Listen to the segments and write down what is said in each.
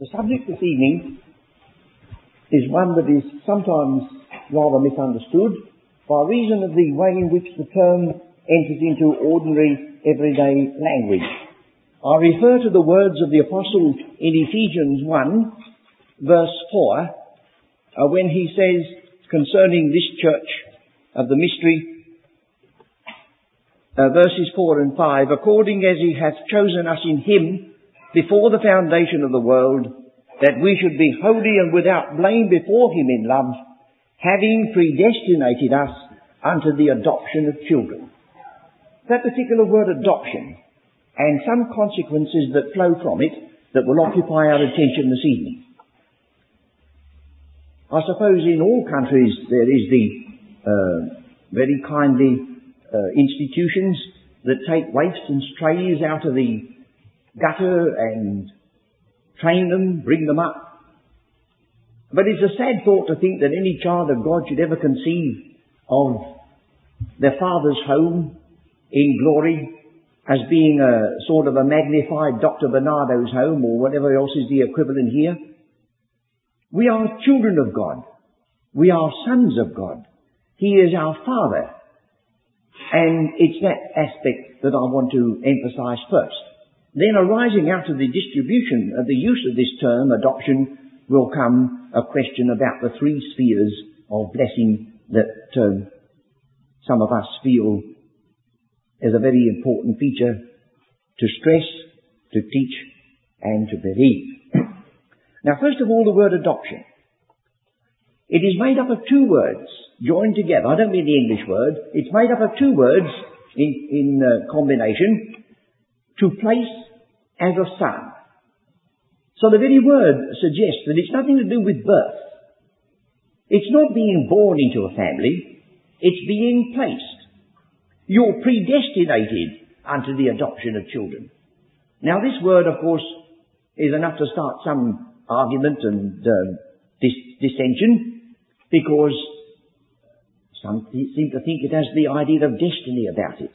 The subject this evening is one that is sometimes rather misunderstood by reason of the way in which the term enters into ordinary everyday language. I refer to the words of the apostle in Ephesians 1 verse 4 uh, when he says concerning this church of the mystery uh, verses 4 and 5 according as he hath chosen us in him before the foundation of the world that we should be holy and without blame before him in love, having predestinated us unto the adoption of children. That particular word adoption and some consequences that flow from it that will occupy our attention this evening. I suppose in all countries there is the uh, very kindly uh, institutions that take waifs and strays out of the gutter and train them, bring them up. But it's a sad thought to think that any child of God should ever conceive of their father's home in glory as being a sort of a magnified Dr. Barnardo's home or whatever else is the equivalent here. We are children of God. We are sons of God. He is our Father. And it's that aspect that I want to emphasize first. Then arising out of the distribution of the use of this term, adoption, will come a question about the three spheres of blessing that um, some of us feel is a very important feature to stress, to teach, and to believe. now, first of all, the word adoption. It is made up of two words joined together. I don't mean the English word. It's made up of two words in, in uh, combination to place as a son. So the very word suggests that it's nothing to do with birth. It's not being born into a family, it's being placed. You're predestinated unto the adoption of children. Now this word, of course, is enough to start some argument and uh, dis- dissension because some seem to think it has the idea of destiny about it.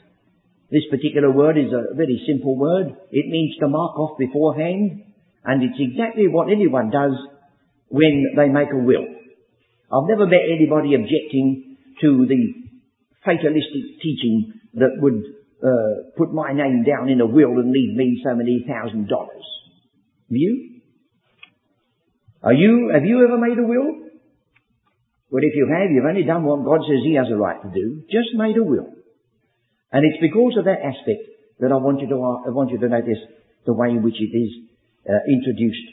This particular word is a very simple word. It means to mark off beforehand, and it's exactly what anyone does when they make a will. I've never met anybody objecting to the fatalistic teaching that would uh, put my name down in a will and leave me so many thousand dollars. You? Are you, have you ever made a will? Well, if you have, you've only done what God says He has a right to do. Just made a will. And it's because of that aspect that I want you to, I want you to notice the way in which it is uh, introduced.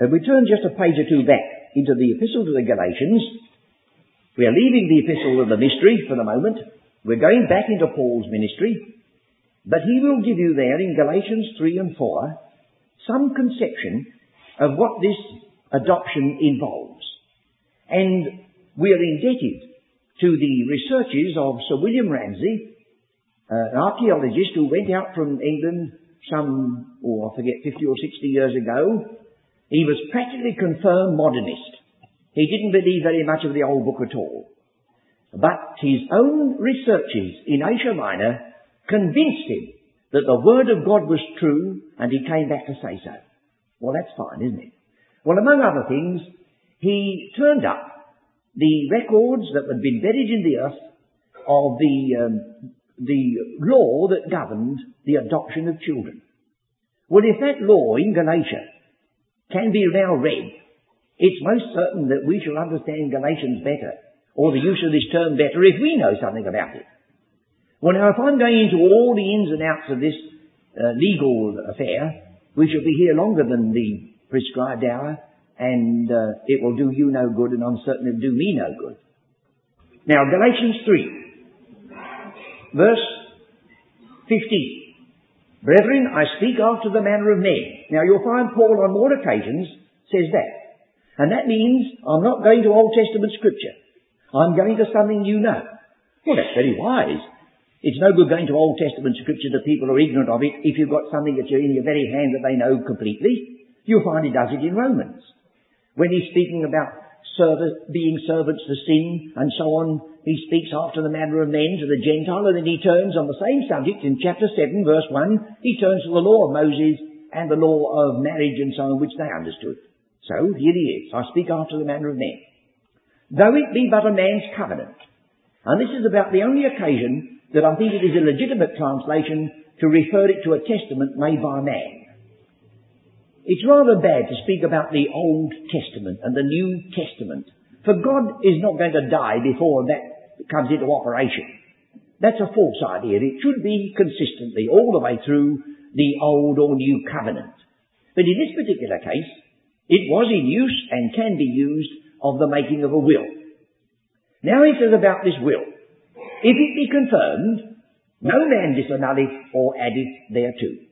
Uh, we turn just a page or two back into the Epistle to the Galatians. We are leaving the Epistle of the Mystery for the moment. We're going back into Paul's ministry. But he will give you there in Galatians 3 and 4 some conception of what this adoption involves. And we are indebted to the researches of Sir William Ramsay an archaeologist who went out from England some, oh, I forget, 50 or 60 years ago. He was practically confirmed modernist. He didn't believe very much of the old book at all. But his own researches in Asia Minor convinced him that the Word of God was true and he came back to say so. Well, that's fine, isn't it? Well, among other things, he turned up the records that had been buried in the earth of the um, the law that governed the adoption of children. Well, if that law in Galatia can be now read, it's most certain that we shall understand Galatians better, or the use of this term better, if we know something about it. Well, now, if I'm going into all the ins and outs of this uh, legal affair, we shall be here longer than the prescribed hour, and uh, it will do you no good, and I'm certain it'll do me no good. Now, Galatians 3. Verse 15. Brethren, I speak after the manner of men. Now you'll find Paul on more occasions says that. And that means I'm not going to Old Testament scripture. I'm going to something you know. Well, that's very wise. It's no good going to Old Testament scripture that people are ignorant of it if you've got something that's in your very hand that they know completely. You'll find he does it in Romans. When he's speaking about being servants to sin and so on, he speaks after the manner of men to the Gentile, and then he turns on the same subject in chapter 7, verse 1. He turns to the law of Moses and the law of marriage and so on which they understood. So here he is. I speak after the manner of men. Though it be but a man's covenant. And this is about the only occasion that I think it is a legitimate translation to refer it to a testament made by man. It's rather bad to speak about the Old Testament and the New Testament. For God is not going to die before that comes into operation. That's a false idea. It should be consistently all the way through the Old or New Covenant. But in this particular case, it was in use and can be used of the making of a will. Now he says about this will. If it be confirmed, no man disannulleth or addeth thereto.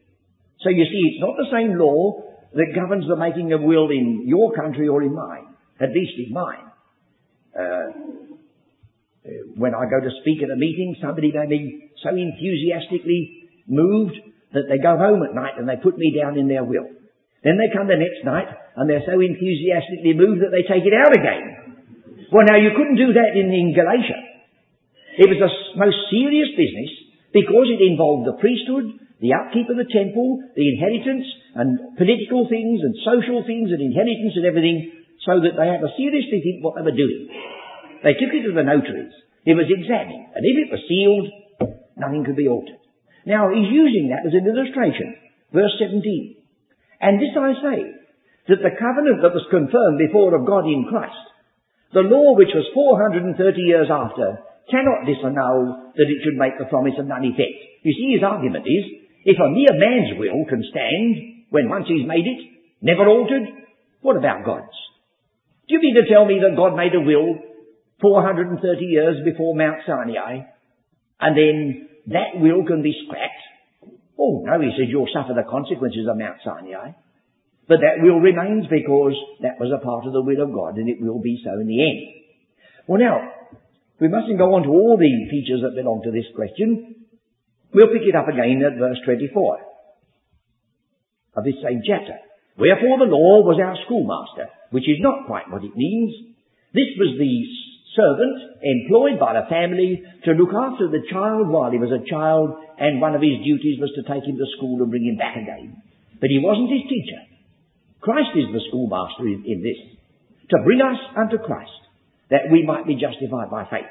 So you see, it's not the same law that governs the making of will in your country or in mine, at least in mine. Uh, when I go to speak at a meeting, somebody may be so enthusiastically moved that they go home at night and they put me down in their will. Then they come the next night and they're so enthusiastically moved that they take it out again. Well now you couldn't do that in, in Galatia. It was the most serious business because it involved the priesthood, the upkeep of the temple, the inheritance, and political things, and social things, and inheritance, and everything, so that they had to seriously think what they were doing. They took it to the notaries. It was examined, and if it was sealed, nothing could be altered. Now, he's using that as an illustration. Verse 17. And this I say, that the covenant that was confirmed before of God in Christ, the law which was 430 years after, cannot disannul that it should make the promise of none effect. You see, his argument is, if a mere man's will can stand when once he's made it, never altered, what about God's? Do you mean to tell me that God made a will 430 years before Mount Sinai and then that will can be scrapped? Oh no, he says you'll suffer the consequences of Mount Sinai. But that will remains because that was a part of the will of God and it will be so in the end. Well now, we mustn't go on to all the features that belong to this question. We'll pick it up again at verse 24 of this same chapter. Wherefore the law was our schoolmaster, which is not quite what it means. This was the servant employed by the family to look after the child while he was a child, and one of his duties was to take him to school and bring him back again. But he wasn't his teacher. Christ is the schoolmaster in, in this, to bring us unto Christ, that we might be justified by faith.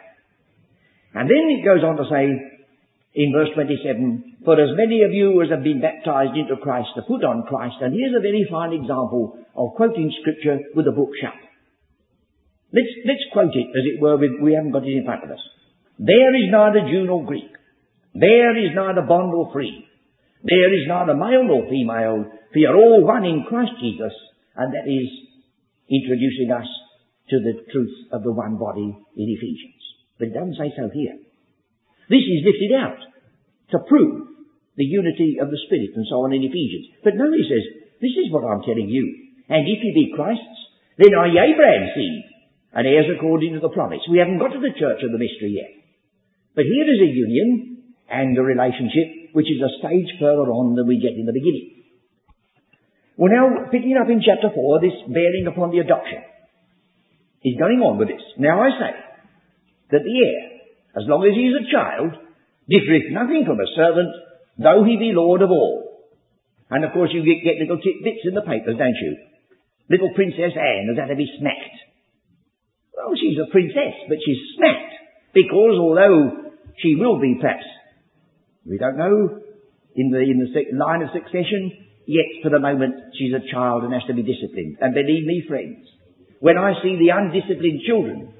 And then it goes on to say, in verse 27, for as many of you as have been baptized into Christ to put on Christ, and here's a very fine example of quoting scripture with a book shut. Let's, let's quote it as it were, we haven't got it in front of us. There is neither Jew nor Greek. There is neither bond nor free. There is neither male nor female, for you're all one in Christ Jesus, and that is introducing us to the truth of the one body in Ephesians. But it doesn't say so here. This is lifted out to prove the unity of the Spirit and so on in Ephesians. But now he says, this is what I'm telling you. And if you be Christ's, then are ye Abraham's seed, and heirs according to the promise. We haven't got to the church of the mystery yet. But here is a union and a relationship which is a stage further on than we get in the beginning. Well now, picking up in chapter 4, this bearing upon the adoption. He's going on with this. Now I say that the heir as long as he is a child, differeth nothing from a servant, though he be Lord of all. And of course you get, get little tidbits in the papers, don't you? Little Princess Anne has had to be smacked. Well, she's a princess, but she's smacked. Because although she will be perhaps, we don't know, in the, in the line of succession, yet for the moment she's a child and has to be disciplined. And believe me, friends, when I see the undisciplined children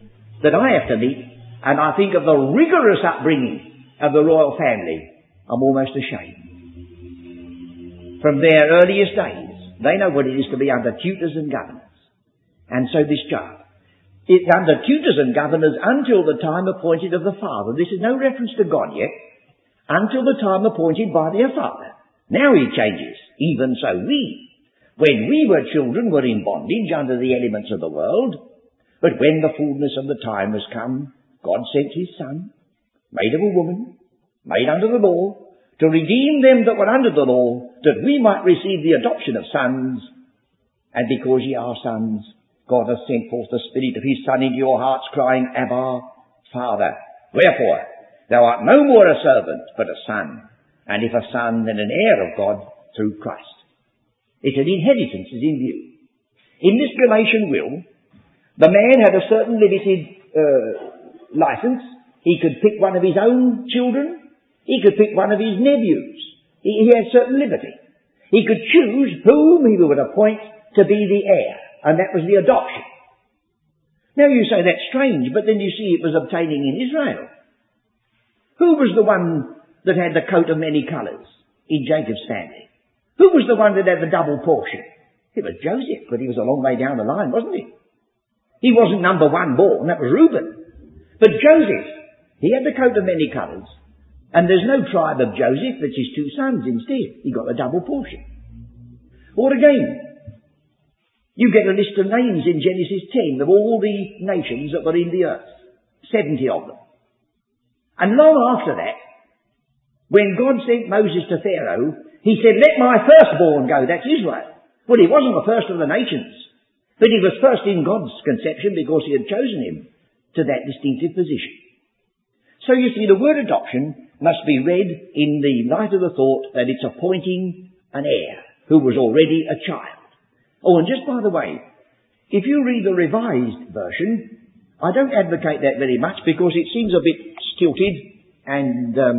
that I have to meet, and I think of the rigorous upbringing of the royal family, I'm almost ashamed. From their earliest days, they know what it is to be under tutors and governors. And so this child. It's under tutors and governors until the time appointed of the Father. This is no reference to God yet. Until the time appointed by their Father. Now he changes. Even so we, when we were children, were in bondage under the elements of the world. But when the fullness of the time was come, God sent his Son, made of a woman, made under the law, to redeem them that were under the law, that we might receive the adoption of sons. And because ye are sons, God has sent forth the Spirit of his Son into your hearts, crying, Abba, Father. Wherefore, thou art no more a servant, but a son. And if a son, then an heir of God through Christ. It's an inheritance is in view. In this Galatian will, the man had a certain limited uh, license. He could pick one of his own children. He could pick one of his nephews. He, he had certain liberty. He could choose whom he would appoint to be the heir, and that was the adoption. Now you say that's strange, but then you see it was obtaining in Israel. Who was the one that had the coat of many colours in Jacob's family? Who was the one that had the double portion? It was Joseph, but he was a long way down the line, wasn't he? He wasn't number one born, that was Reuben. But Joseph, he had the coat of many colours. And there's no tribe of Joseph, that's his two sons instead. He got a double portion. Or again, you get a list of names in Genesis 10 of all the nations that were in the earth. 70 of them. And long after that, when God sent Moses to Pharaoh, he said, let my firstborn go, that's Israel. Well, he wasn't the first of the nations, but he was first in God's conception because he had chosen him to that distinctive position. So you see, the word adoption must be read in the light of the thought that it's appointing an heir who was already a child. Oh, and just by the way, if you read the revised version, I don't advocate that very much because it seems a bit stilted and um,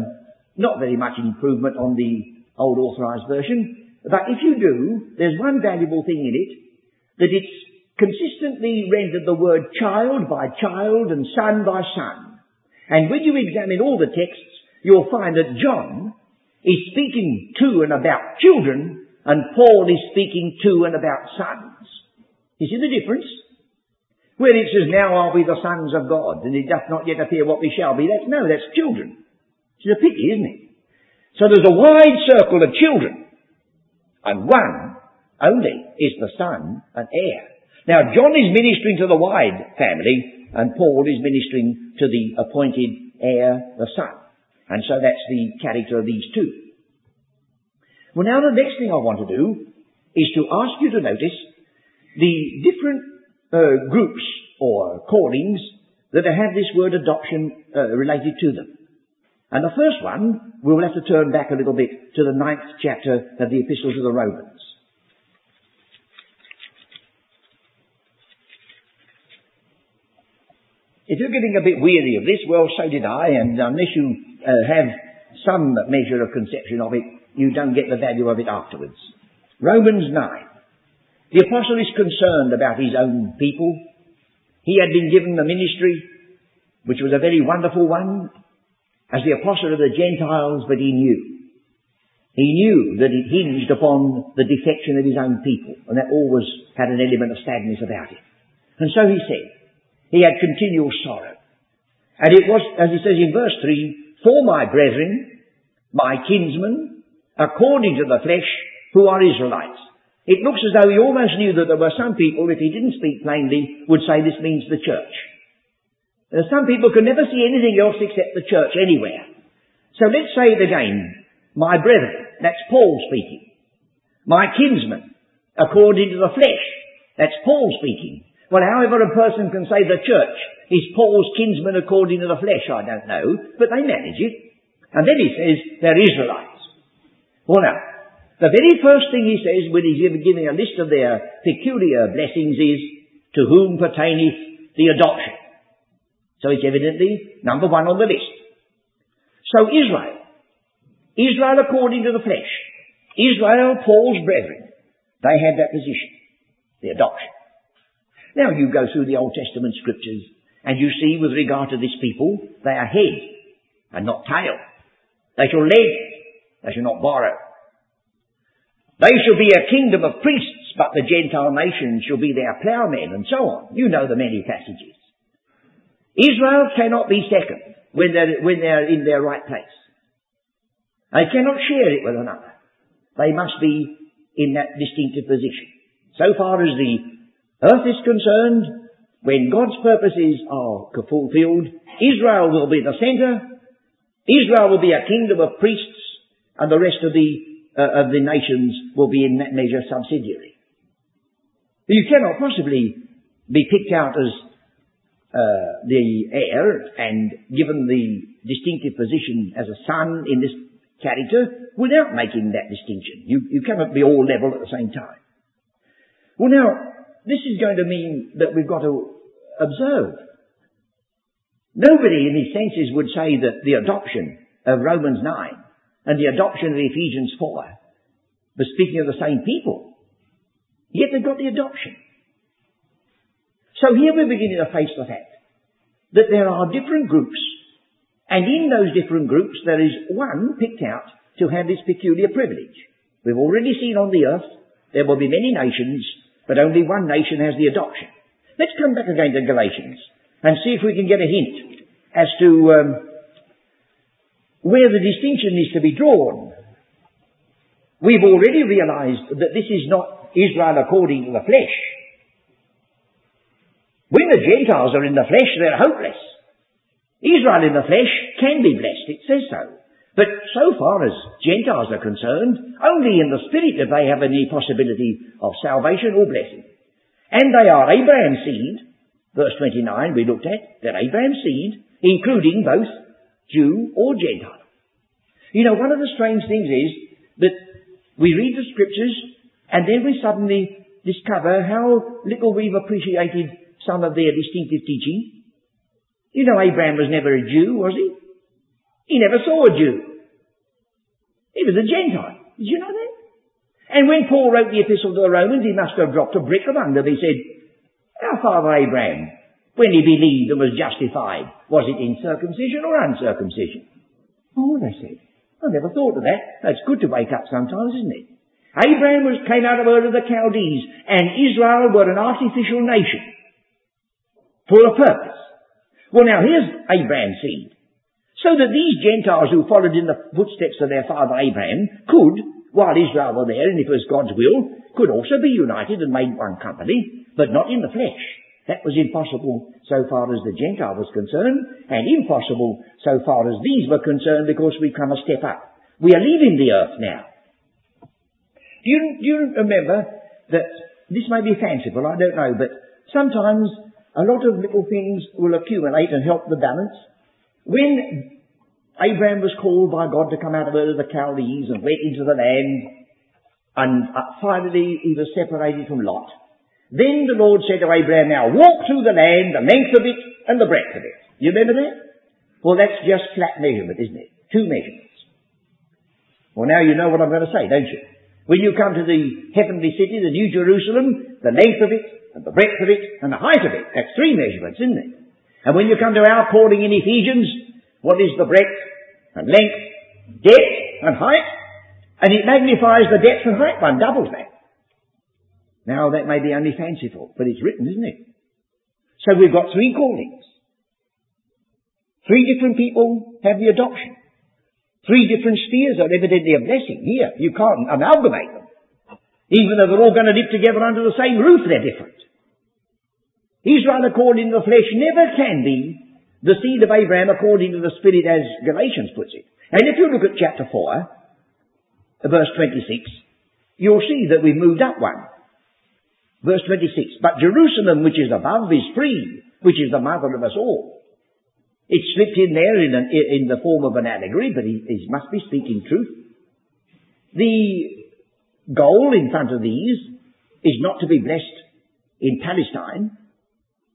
not very much improvement on the old authorized version. But if you do, there's one valuable thing in it, that it's consistently rendered the word child by child and son by son. And when you examine all the texts, you'll find that John is speaking to and about children and Paul is speaking to and about sons. You see the difference? Where it says, now are we the sons of God, and it doth not yet appear what we shall be. That's, no, that's children. It's a pity, isn't it? So there's a wide circle of children, and one only is the son and heir. Now John is ministering to the wide family, and Paul is ministering to the appointed heir, the son. And so that's the character of these two. Well, now the next thing I want to do is to ask you to notice the different uh, groups or callings that have this word adoption uh, related to them. And the first one, we will have to turn back a little bit to the ninth chapter of the Epistle to the Romans. If you're getting a bit weary of this, well, so did I, and unless you uh, have some measure of conception of it, you don't get the value of it afterwards. Romans 9. The apostle is concerned about his own people. He had been given the ministry, which was a very wonderful one, as the apostle of the Gentiles, but he knew. He knew that it hinged upon the defection of his own people, and that always had an element of sadness about it. And so he said, he had continual sorrow. And it was, as he says in verse 3, for my brethren, my kinsmen, according to the flesh, who are Israelites. It looks as though he almost knew that there were some people, if he didn't speak plainly, would say this means the church. some people can never see anything else except the church anywhere. So let's say it again. My brethren, that's Paul speaking. My kinsmen, according to the flesh, that's Paul speaking. Well, however a person can say the church is Paul's kinsman according to the flesh, I don't know, but they manage it. And then he says they're Israelites. Well now, the very first thing he says when he's giving a list of their peculiar blessings is, to whom pertaineth the adoption. So it's evidently number one on the list. So Israel. Israel according to the flesh. Israel, Paul's brethren. They had that position. The adoption. Now you go through the Old Testament scriptures and you see with regard to this people, they are head and not tail. They shall lead they shall not borrow. They shall be a kingdom of priests, but the Gentile nations shall be their ploughmen, and so on. You know the many passages. Israel cannot be second when they're, when they're in their right place. They cannot share it with another. They must be in that distinctive position. So far as the earth is concerned, when God's purposes are fulfilled, Israel will be the center. Israel will be a kingdom of priests and the rest of the, uh, of the nations will be in that measure subsidiary. You cannot possibly be picked out as uh, the heir and given the distinctive position as a son in this character without making that distinction. You, you cannot be all level at the same time. Well now, this is going to mean that we've got to observe. Nobody in his senses would say that the adoption of Romans 9 and the adoption of Ephesians 4 were speaking of the same people. Yet they've got the adoption. So here we're beginning to face the fact that there are different groups, and in those different groups there is one picked out to have this peculiar privilege. We've already seen on the earth there will be many nations, but only one nation has the adoption. Let's come back again to Galatians and see if we can get a hint as to um, where the distinction is to be drawn. We've already realized that this is not Israel according to the flesh. When the Gentiles are in the flesh, they're hopeless. Israel in the flesh can be blessed, it says so. But so far as Gentiles are concerned, only in the spirit do they have any possibility of salvation or blessing. And they are Abraham's seed, verse 29 we looked at, they're Abraham's seed, including both Jew or Gentile. You know, one of the strange things is that we read the scriptures and then we suddenly discover how little we've appreciated some of their distinctive teaching. You know, Abraham was never a Jew, was he? He never saw a Jew. He was a Gentile. Did you know that? And when Paul wrote the epistle to the Romans, he must have dropped a brick among them. He said, Our father Abraham, when he believed and was justified, was it in circumcision or uncircumcision? Oh, they said. I never thought of that. That's good to wake up sometimes, isn't it? Abraham was, came out of Ur of the Chaldees, and Israel were an artificial nation for a purpose. Well now here's Abraham's seed. So that these Gentiles who followed in the footsteps of their father Abraham could, while Israel were there, and if it was God's will, could also be united and made one company, but not in the flesh. That was impossible so far as the Gentile was concerned, and impossible so far as these were concerned because we've come a step up. We are leaving the earth now. Do you, do you remember that, this may be fanciful, I don't know, but sometimes a lot of little things will accumulate and help the balance. When Abraham was called by God to come out of Ur of the Chaldees and went into the land, and uh, finally he was separated from Lot. Then the Lord said to Abraham, now walk through the land, the length of it and the breadth of it. You remember that? Well, that's just flat measurement, isn't it? Two measurements. Well, now you know what I'm going to say, don't you? When you come to the heavenly city, the New Jerusalem, the length of it, and the breadth of it, and the height of it. That's three measurements, isn't it? And when you come to our calling in Ephesians, what is the breadth and length, depth and height? And it magnifies the depth and height one, doubles that. Now that may be only fanciful, but it's written, isn't it? So we've got three callings. Three different people have the adoption. Three different spheres are evidently a blessing. Here, you can't amalgamate them. Even though they're all going to live together under the same roof, they're different. Israel according to the flesh never can be the seed of Abraham according to the Spirit as Galatians puts it. And if you look at chapter 4, verse 26, you'll see that we've moved up one. Verse 26, but Jerusalem which is above is free, which is the mother of us all. It slipped in there in, an, in the form of an allegory, but he, he must be speaking truth. The goal in front of these is not to be blessed in Palestine.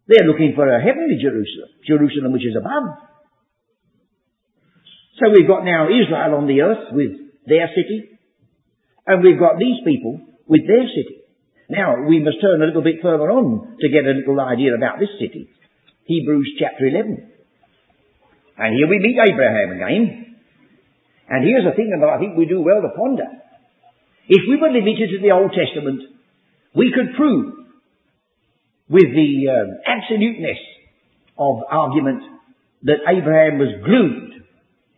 They're looking for a heavenly Jerusalem, Jerusalem which is above. So we've got now Israel on the earth with their city, and we've got these people with their city. Now, we must turn a little bit further on to get a little idea about this city. Hebrews chapter 11. And here we meet Abraham again. And here's a thing that I think we do well to ponder. If we were limited to the Old Testament, we could prove with the um, absoluteness of argument that Abraham was glued,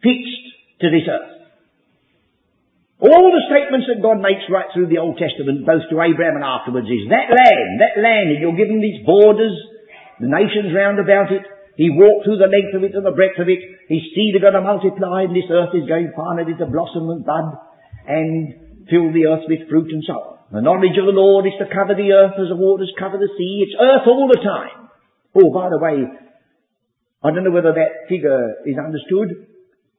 fixed to this earth. All the statements that God makes right through the Old Testament, both to Abraham and afterwards, is that land, that land, and you're given these borders, the nations round about it. He walked through the length of it and the breadth of it. His seed are going to multiply, and this earth is going finally to blossom and bud, and fill the earth with fruit and so on. The knowledge of the Lord is to cover the earth as the waters cover the sea. It's earth all the time. Oh, by the way, I don't know whether that figure is understood.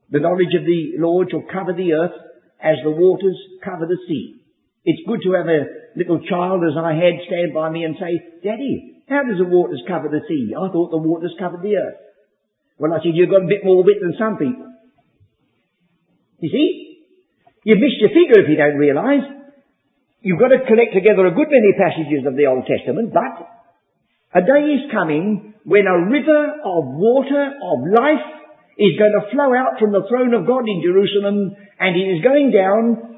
The knowledge of the Lord shall cover the earth as the waters cover the sea. It's good to have a little child as I had stand by me and say, Daddy, how does the waters cover the sea? I thought the waters covered the earth. Well, I said, you've got a bit more wit than some people. You see? You've missed your figure if you don't realise. You've got to collect together a good many passages of the Old Testament, but a day is coming when a river of water of life is going to flow out from the throne of God in Jerusalem and it is going down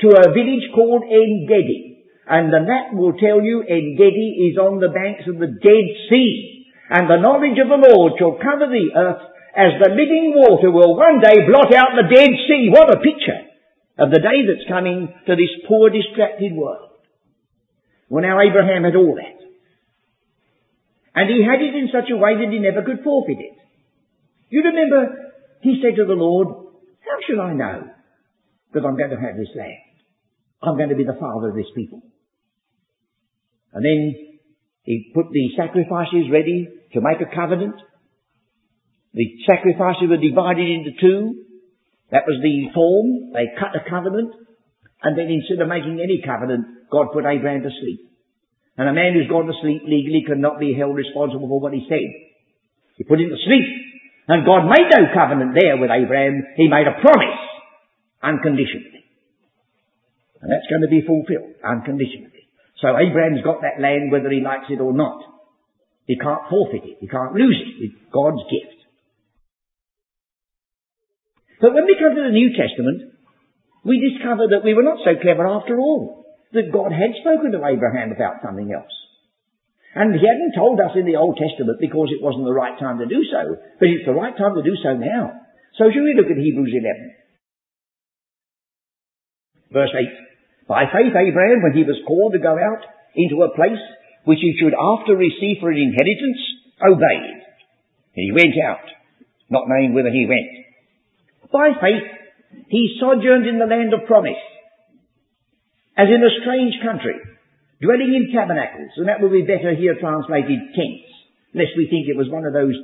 to a village called En-Gedi. And the map will tell you En-Gedi is on the banks of the Dead Sea. And the knowledge of the Lord shall cover the earth as the living water will one day blot out the Dead Sea. What a picture of the day that's coming to this poor distracted world. Well now Abraham had all that. And he had it in such a way that he never could forfeit it. You remember, he said to the Lord, how shall I know that I'm going to have this land? I'm going to be the father of this people. And then he put the sacrifices ready to make a covenant. The sacrifices were divided into two. That was the form. They cut a covenant. And then instead of making any covenant, God put Abraham to sleep. And a man who's gone to sleep legally cannot be held responsible for what he said. He put him to sleep. And God made no covenant there with Abraham. He made a promise unconditionally. And that's going to be fulfilled unconditionally. So Abraham's got that land whether he likes it or not. He can't forfeit it. He can't lose it. It's God's gift. But when we come to the New Testament, we discover that we were not so clever after all. That God had spoken to Abraham about something else. And he hadn't told us in the Old Testament because it wasn't the right time to do so, but it's the right time to do so now. So shall we look at Hebrews 11? Verse 8. By faith Abraham, when he was called to go out into a place which he should after receive for an inheritance, obeyed. He went out, not knowing whither he went. By faith, he sojourned in the land of promise, as in a strange country, dwelling in tabernacles, and that will be better here translated tents, lest we think it was one of those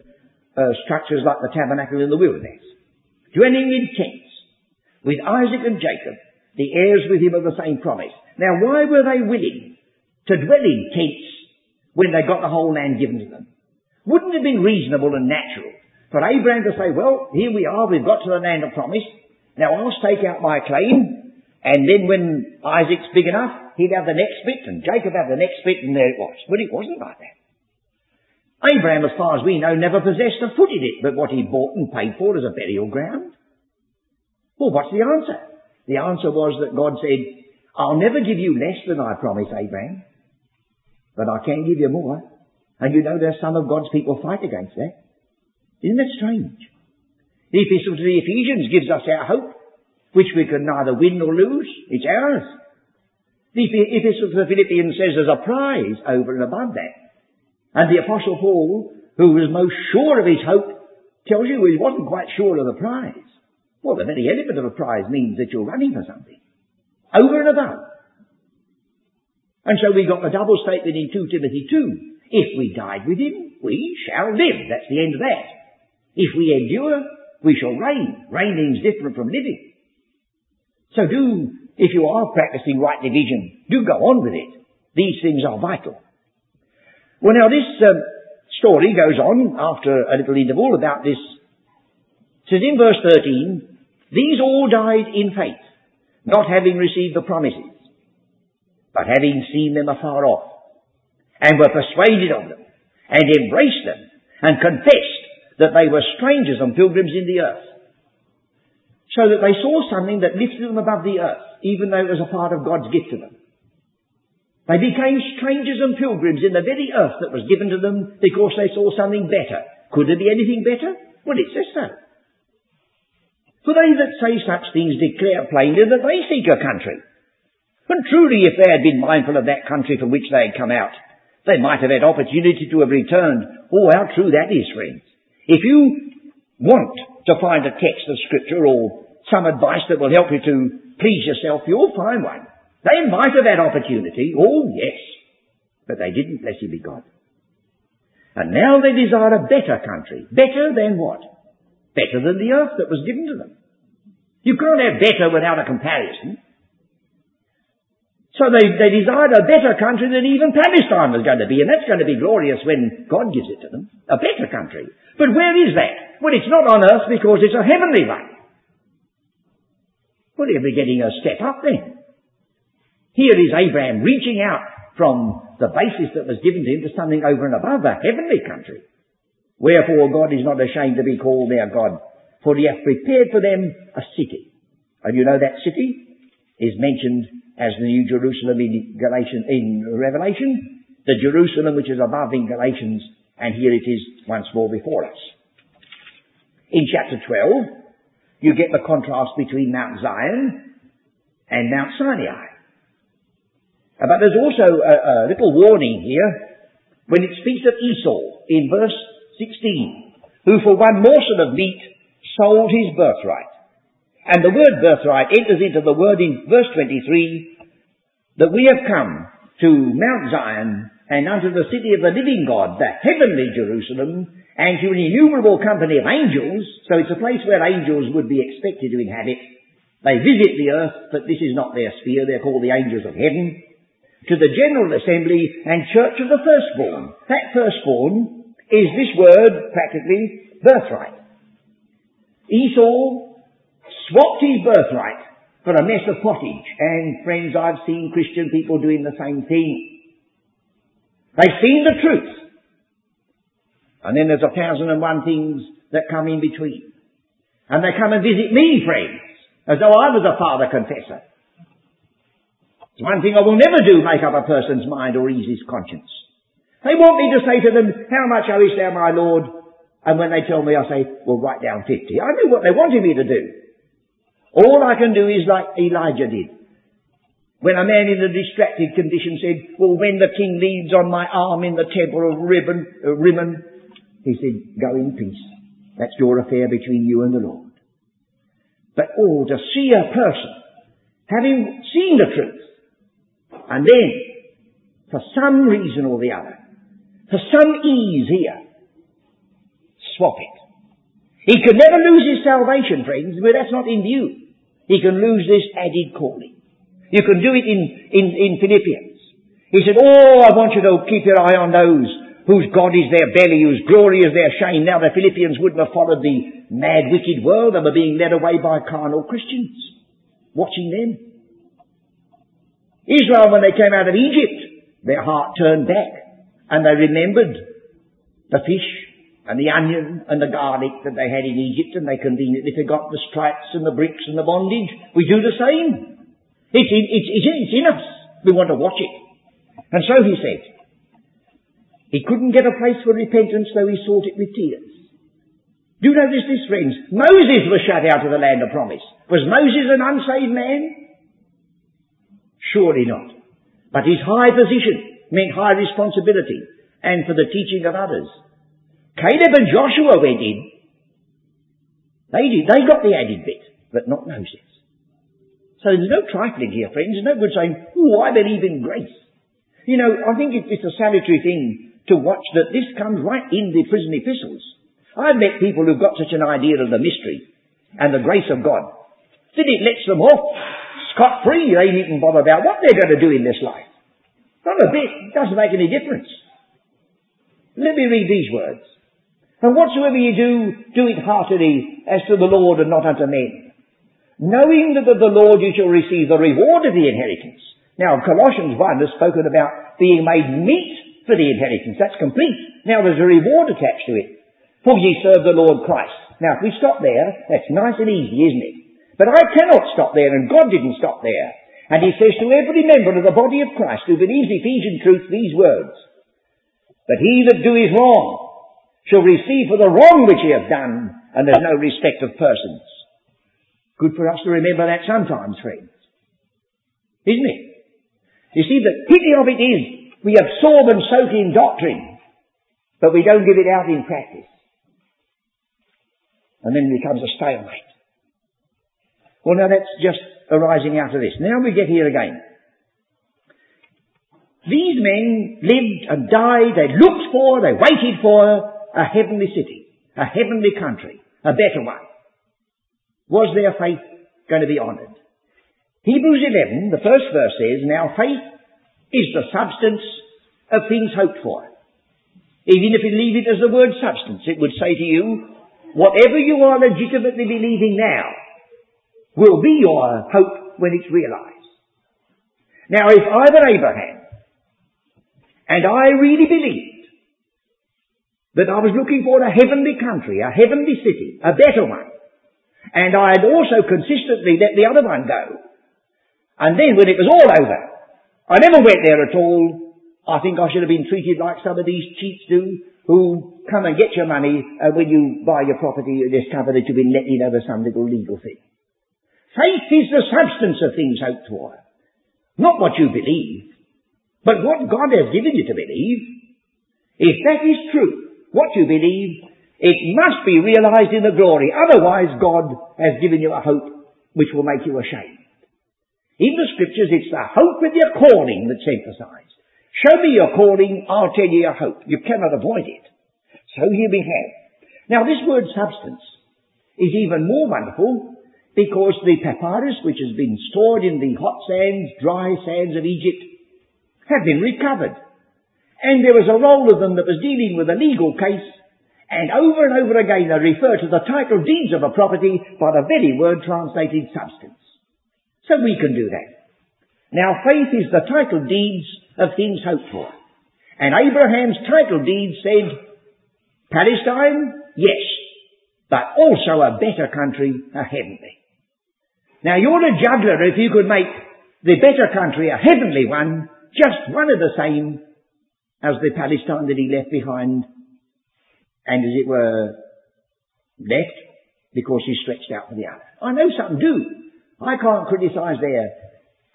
uh, structures like the tabernacle in the wilderness. Dwelling in tents, with Isaac and Jacob, the heirs with him of the same promise. Now why were they willing to dwell in tents when they got the whole land given to them? Wouldn't it have been reasonable and natural for Abraham to say, well, here we are, we've got to the land of promise, now I'll stake out my claim, and then when Isaac's big enough, he'd have the next bit, and Jacob have the next bit, and there it was. But it wasn't like that. Abraham, as far as we know, never possessed a foot in it, but what he bought and paid for as a burial ground. Well, what's the answer? The answer was that God said, I'll never give you less than I promised Abraham, but I can give you more. And you know there's some of God's people fight against that. Isn't that strange? The epistle to the Ephesians gives us our hope which we can neither win nor lose. It's ours. The Epistle to the Philippians says there's a prize over and above that. And the Apostle Paul, who was most sure of his hope, tells you he wasn't quite sure of the prize. Well, the very element of a prize means that you're running for something. Over and above. And so we got the double statement in 2 Timothy 2. If we died with him, we shall live. That's the end of that. If we endure, we shall reign. Reigning is different from living. So do, if you are practicing right division, do go on with it. These things are vital. Well now this um, story goes on after a little interval about this. It says in verse 13, these all died in faith, not having received the promises, but having seen them afar off, and were persuaded of them, and embraced them, and confessed that they were strangers and pilgrims in the earth so that they saw something that lifted them above the earth, even though it was a part of God's gift to them. They became strangers and pilgrims in the very earth that was given to them because they saw something better. Could there be anything better? Well, it says so. For they that say such things declare plainly that they seek a country. And truly, if they had been mindful of that country from which they had come out, they might have had opportunity to have returned. Oh, how true that is, friends. If you want to find a text of scripture or some advice that will help you to please yourself, you'll find one. They have had opportunity. Oh, yes. But they didn't, bless you be God. And now they desire a better country. Better than what? Better than the earth that was given to them. You can't have better without a comparison. So they, they desired a better country than even Palestine was going to be, and that's going to be glorious when God gives it to them. A better country. But where is that? Well, it's not on earth because it's a heavenly one. Well, they'll be getting a step up then. Here is Abraham reaching out from the basis that was given to him to something over and above a heavenly country. Wherefore God is not ashamed to be called their God, for he hath prepared for them a city. And you know that city is mentioned as the New Jerusalem in in Revelation, the Jerusalem which is above in Galatians, and here it is once more before us. In chapter 12, you get the contrast between Mount Zion and Mount Sinai. Uh, but there's also a, a little warning here when it speaks of Esau in verse 16, who for one morsel of meat sold his birthright. And the word birthright enters into the word in verse 23 that we have come to Mount Zion and unto the city of the living God, the heavenly Jerusalem, and to an innumerable company of angels. So it's a place where angels would be expected to inhabit. They visit the earth, but this is not their sphere. They're called the angels of heaven. To the general assembly and church of the firstborn. That firstborn is this word, practically, birthright. Esau swapped his birthright for a mess of pottage. And friends, I've seen Christian people doing the same thing. They've seen the truth. And then there's a thousand and one things that come in between. And they come and visit me, friends, as though I was a father confessor. It's one thing I will never do, make up a person's mind or ease his conscience. They want me to say to them, how much owest thou, my Lord? And when they tell me, I say, well, write down 50. I knew what they wanted me to do. All I can do is like Elijah did. When a man in a distracted condition said, well, when the king leads on my arm in the temple of Ribbon, uh, Rimmon, he said, go in peace. That's your affair between you and the Lord. But oh, to see a person having seen the truth and then, for some reason or the other, for some ease here, swap it. He could never lose his salvation, friends, but that's not in view. He can lose this added calling. You can do it in, in, in Philippians. He said, Oh, I want you to keep your eye on those whose God is their belly, whose glory is their shame. Now the Philippians wouldn't have followed the mad, wicked world. They were being led away by carnal Christians. Watching them. Israel, when they came out of Egypt, their heart turned back and they remembered the fish and the onion and the garlic that they had in Egypt and they conveniently forgot the stripes and the bricks and the bondage. We do the same. It's in, it's, it's in us. We want to watch it. And so he said, he couldn't get a place for repentance though he sought it with tears. Do you notice this, friends? Moses was shut out of the land of promise. Was Moses an unsaved man? Surely not. But his high position meant high responsibility and for the teaching of others. Caleb and Joshua went in. They did. They got the added bit, but not Moses. So there's no trifling here, friends. There's no good saying, oh, I believe in grace. You know, I think it's a salutary thing to watch that this comes right in the prison epistles. I've met people who've got such an idea of the mystery and the grace of God that it lets them off scot-free. They needn't bother about what they're going to do in this life. Not a bit. It doesn't make any difference. Let me read these words. And whatsoever ye do, do it heartily as to the Lord and not unto men. Knowing that of the Lord you shall receive the reward of the inheritance. Now Colossians 1 has spoken about being made meet for the inheritance. That's complete. Now there's a reward attached to it. For ye serve the Lord Christ. Now if we stop there, that's nice and easy, isn't it? But I cannot stop there and God didn't stop there. And he says to every member of the body of Christ who believes Ephesian truth these words. But he that doeth wrong shall receive for the wrong which he hath done, and there's no respect of persons. Good for us to remember that sometimes, friends. Isn't it? You see, the pity of it is, we absorb and soak in doctrine, but we don't give it out in practice. And then it becomes a stalemate. Well, now that's just arising out of this. Now we get here again. These men lived and died, they looked for, they waited for, a heavenly city, a heavenly country, a better one. Was their faith going to be honoured. Hebrews 11, the first verse says, Now faith is the substance of things hoped for. Even if you leave it as the word substance, it would say to you, whatever you are legitimately believing now will be your hope when it's realized. Now if I were Abraham, and I really believed that I was looking for a heavenly country, a heavenly city, a better one, and I had also consistently let the other one go, and then when it was all over, I never went there at all. I think I should have been treated like some of these cheats do, who come and get your money, and when you buy your property, you discover that you've been let in over some little legal thing. Faith is the substance of things hoped for. Not what you believe, but what God has given you to believe. If that is true, what you believe, it must be realized in the glory. Otherwise, God has given you a hope which will make you ashamed. In the scriptures, it's the hope of your calling that's emphasized. Show me your calling, I'll tell you your hope. You cannot avoid it. So here we have. Now this word substance is even more wonderful because the papyrus which has been stored in the hot sands, dry sands of Egypt have been recovered. And there was a roll of them that was dealing with a legal case and over and over again they refer to the title deeds of a property by the very word translated substance. So we can do that. Now faith is the title deeds of things hoped for. And Abraham's title deed said, Palestine, yes, but also a better country, a heavenly. Now you're a juggler if you could make the better country a heavenly one, just one of the same as the Palestine that he left behind, and as it were, left because he stretched out for the other. I know some do. I can't criticize their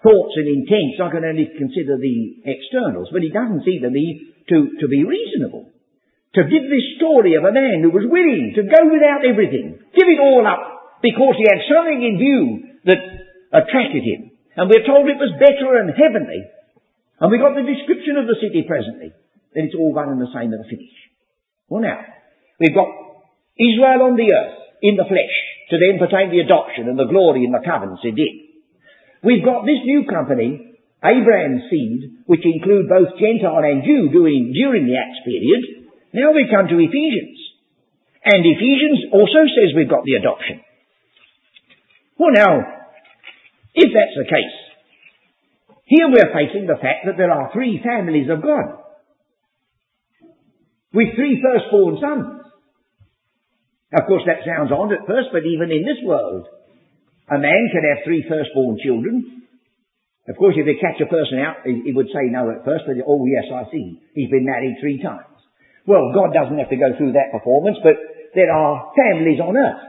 thoughts and intents. I can only consider the externals. But it doesn't seem to me to, to be reasonable. To give this story of a man who was willing to go without everything, give it all up, because he had something in view that attracted him. And we're told it was better and heavenly. And we got the description of the city presently. Then it's all one and the same at the finish. Well now, we've got Israel on the earth, in the flesh. To them pertain the adoption and the glory and the covenants it did. We've got this new company, Abraham's seed, which include both Gentile and Jew during, during the Acts period. Now we come to Ephesians. And Ephesians also says we've got the adoption. Well now, if that's the case, here we're facing the fact that there are three families of God. With three firstborn sons. Of course, that sounds odd at first, but even in this world, a man can have three firstborn children. Of course, if they catch a person out, he would say no at first, but oh yes, I see. He's been married three times. Well, God doesn't have to go through that performance, but there are families on earth.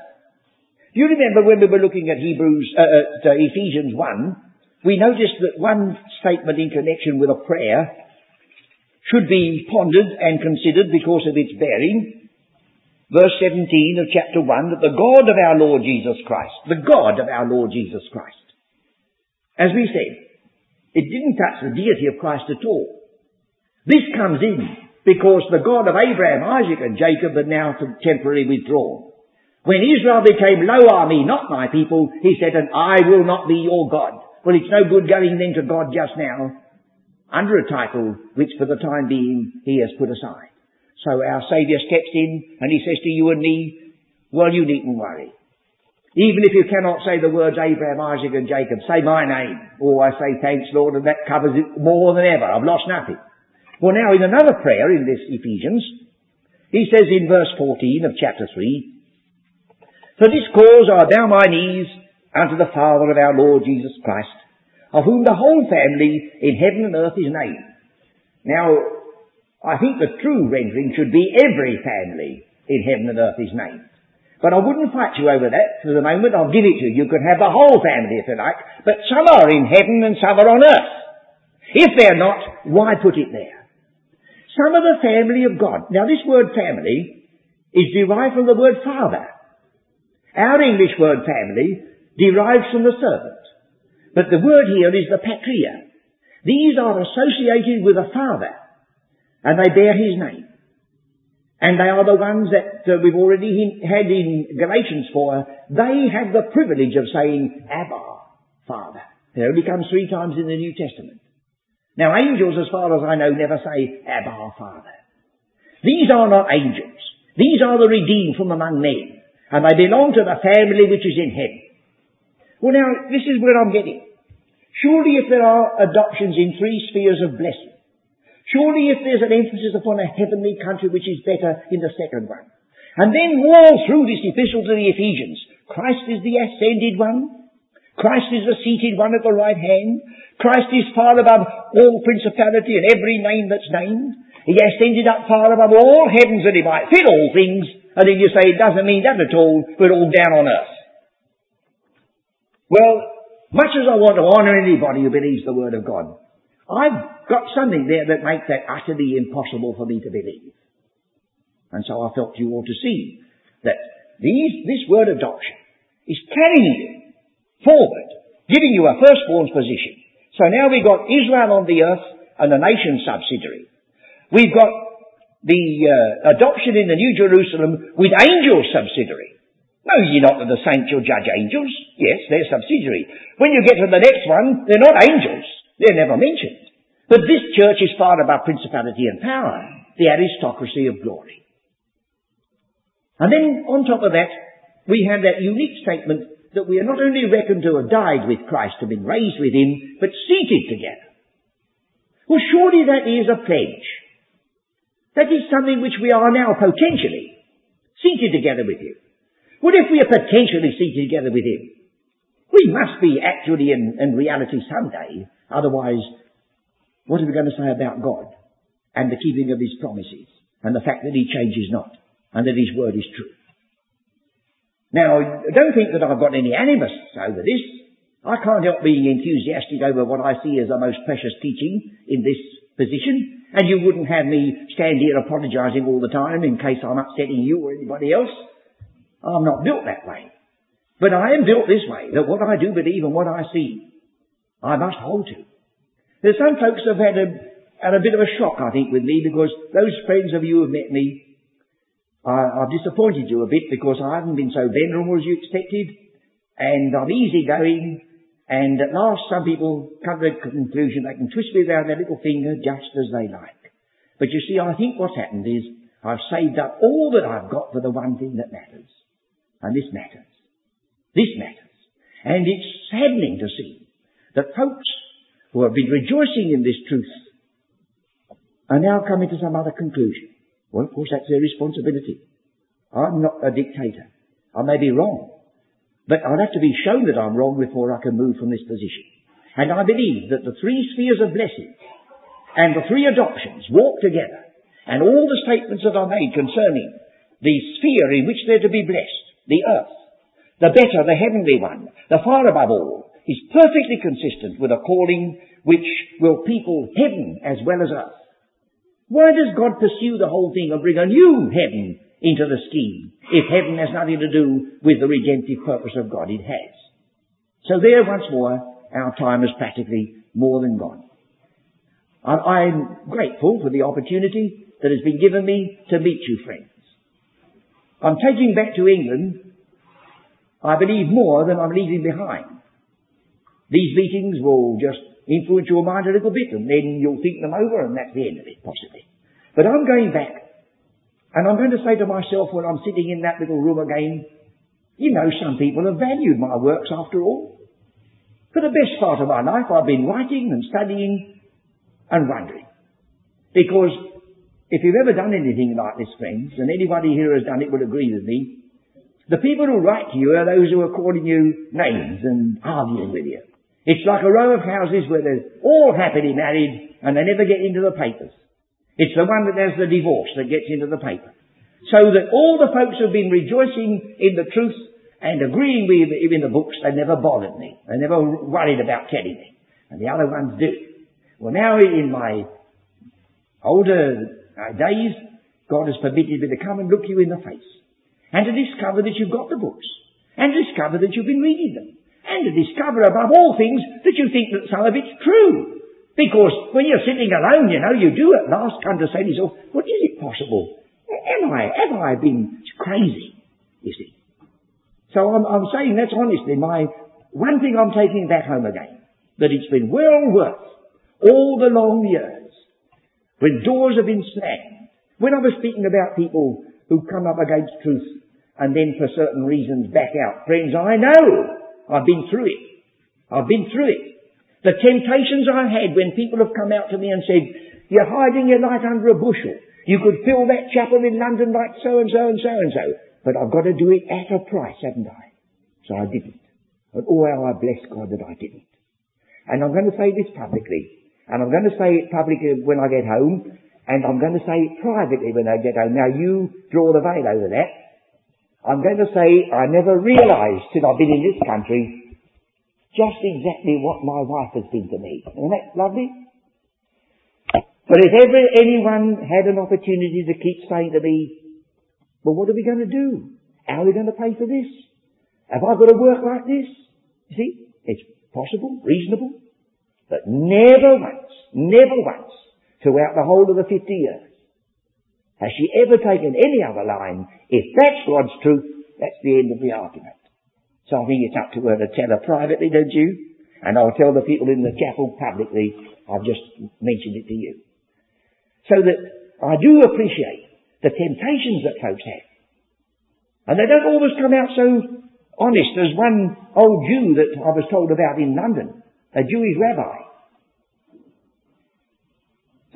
Do you remember when we were looking at Hebrews, uh, uh, Ephesians 1, we notice that one statement in connection with a prayer should be pondered and considered because of its bearing verse 17 of chapter 1, that the God of our Lord Jesus Christ, the God of our Lord Jesus Christ, as we said, it didn't touch the deity of Christ at all. This comes in because the God of Abraham, Isaac and Jacob had now temporarily withdrawn. When Israel became, Lo are me, not my people, he said, and I will not be your God. Well, it's no good going then to God just now under a title which for the time being he has put aside. So our Saviour steps in and he says to you and me, well, you needn't worry. Even if you cannot say the words Abraham, Isaac and Jacob, say my name. Or I say thanks Lord and that covers it more than ever. I've lost nothing. Well now in another prayer in this Ephesians, he says in verse 14 of chapter 3, For this cause I bow my knees unto the Father of our Lord Jesus Christ, of whom the whole family in heaven and earth is named. Now, I think the true rendering should be every family in heaven and earth is named. But I wouldn't fight you over that for the moment. I'll give it to you. You can have the whole family if you like. But some are in heaven and some are on earth. If they're not, why put it there? Some of the family of God. Now this word family is derived from the word father. Our English word family derives from the servant. But the word here is the patria. These are associated with a father and they bear his name. And they are the ones that uh, we've already had in Galatians 4. They have the privilege of saying, Abba, Father. It only comes three times in the New Testament. Now angels, as far as I know, never say, Abba, Father. These are not angels. These are the redeemed from among men. And they belong to the family which is in heaven. Well now, this is where I'm getting. Surely if there are adoptions in three spheres of blessing, surely if there's an emphasis upon a heavenly country which is better in the second one, and then all through this epistle to the Ephesians, Christ is the ascended one, Christ is the seated one at the right hand, Christ is far above all principality and every name that's named, he ascended up far above all heavens that he might fill all things, and then you say it doesn't mean that at all, we're all down on earth. Well, much as I want to honour anybody who believes the Word of God, I've got something there that makes that utterly impossible for me to believe. And so I felt you ought to see that these, this word of adoption is carrying you forward, giving you a firstborn's position. So now we've got Israel on the earth and a nation subsidiary. We've got the uh, adoption in the New Jerusalem with angels subsidiary. No, you're not that the saints will judge angels. Yes, they're subsidiary. When you get to the next one, they're not angels. They're never mentioned. But this church is far above principality and power, the aristocracy of glory. And then on top of that, we have that unique statement that we are not only reckoned to have died with Christ and been raised with Him, but seated together. Well, surely that is a pledge. That is something which we are now potentially seated together with Him. What if we are potentially seated together with Him? We must be actually in, in reality someday. Otherwise, what are we going to say about God and the keeping of His promises and the fact that He changes not and that His word is true? Now, don't think that I've got any animus over this. I can't help being enthusiastic over what I see as the most precious teaching in this position, and you wouldn't have me stand here apologising all the time in case I'm upsetting you or anybody else. I'm not built that way. But I am built this way, that what I do believe and what I see, I must hold to. There's some folks have had a, had a bit of a shock, I think, with me because those friends of you who have met me, I, I've disappointed you a bit because I haven't been so venerable as you expected, and I'm easygoing, and at last some people come to the conclusion they can twist me around their little finger just as they like. But you see, I think what's happened is I've saved up all that I've got for the one thing that matters. And this matters. This matters. And it's saddening to see that folks who have been rejoicing in this truth are now coming to some other conclusion. Well, of course, that's their responsibility. I'm not a dictator. I may be wrong. But I'll have to be shown that I'm wrong before I can move from this position. And I believe that the three spheres of blessing and the three adoptions walk together. And all the statements that are made concerning the sphere in which they're to be blessed the earth, the better, the heavenly one, the far above all, is perfectly consistent with a calling which will people heaven as well as earth. Why does God pursue the whole thing and bring a new heaven into the scheme if heaven has nothing to do with the redemptive purpose of God? It has. So there once more, our time is practically more than gone. I'm grateful for the opportunity that has been given me to meet you friends. I'm taking back to England, I believe, more than I'm leaving behind. These meetings will just influence your mind a little bit and then you'll think them over and that's the end of it, possibly. But I'm going back and I'm going to say to myself when I'm sitting in that little room again, you know, some people have valued my works after all. For the best part of my life I've been writing and studying and wondering. Because if you've ever done anything like this, friends, and anybody here has done it will agree with me, the people who write to you are those who are calling you names and arguing with you. It's like a row of houses where they're all happily married and they never get into the papers. It's the one that has the divorce that gets into the paper. So that all the folks who've been rejoicing in the truth and agreeing with in the books, they never bothered me. They never worried about telling me. And the other ones do. Well now in my older Uh, days, God has permitted me to come and look you in the face. And to discover that you've got the books. And to discover that you've been reading them. And to discover above all things that you think that some of it's true. Because when you're sitting alone, you know, you do at last come to say to yourself, well, is it possible? Am I, have I been crazy? You see. So I'm, I'm saying that's honestly my, one thing I'm taking back home again, that it's been well worth all the long years when doors have been slammed. When I was speaking about people who come up against truth and then for certain reasons back out, friends, I know I've been through it. I've been through it. The temptations I had when people have come out to me and said, you're hiding your light under a bushel. You could fill that chapel in London like so and so and so and so. But I've got to do it at a price, haven't I? So I didn't. And oh, how I bless God that I didn't. And I'm going to say this publicly. And I'm going to say it publicly when I get home. And I'm going to say it privately when I get home. Now you draw the veil over that. I'm going to say I never realised till I've been in this country just exactly what my wife has been to me. Isn't that lovely? But if ever anyone had an opportunity to keep saying to me, well, what are we going to do? How are we going to pay for this? Have I got to work like this? You see, it's possible, reasonable, but never once, never once, throughout the whole of the 50 years, has she ever taken any other line. If that's God's truth, that's the end of the argument. So I think it's up to her to tell her privately, don't you? And I'll tell the people in the chapel publicly, I've just mentioned it to you. So that I do appreciate the temptations that folks have. And they don't always come out so honest as one old Jew that I was told about in London, a Jewish rabbi.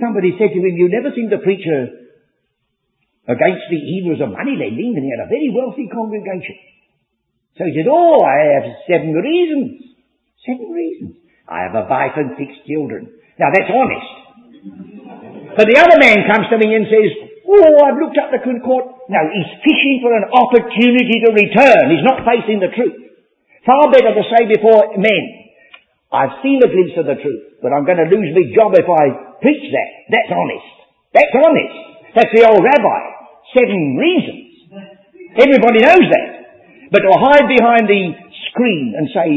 Somebody said to him, you never seem to preach uh, against the evils of money lending, and he had a very wealthy congregation. So he said, oh, I have seven reasons. Seven reasons. I have a wife and six children. Now that's honest. But the other man comes to me and says, oh, I've looked up the court. No, he's fishing for an opportunity to return. He's not facing the truth. Far better to say before men, I've seen a glimpse of the truth, but I'm going to lose my job if I preach that. That's honest. That's honest. That's the old rabbi. Seven reasons. Everybody knows that. But to hide behind the screen and say,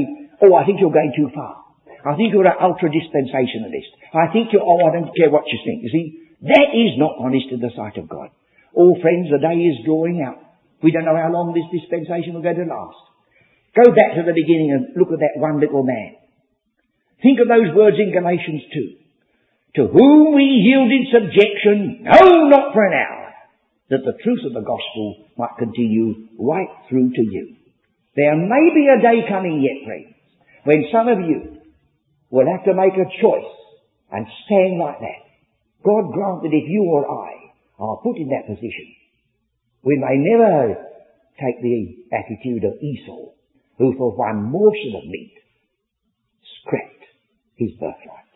oh, I think you're going too far. I think you're an ultra dispensationalist. I think you're, oh, I don't care what you think. You see, that is not honest in the sight of God. Oh, friends, the day is drawing out. We don't know how long this dispensation will go to last. Go back to the beginning and look at that one little man. Think of those words in Galatians 2. To whom we yielded subjection, no, not for an hour that the truth of the gospel might continue right through to you. There may be a day coming yet, friends, when some of you will have to make a choice and stand like that. God grant that if you or I are put in that position, we may never take the attitude of Esau, who for one morsel of meat scrapped his birthright.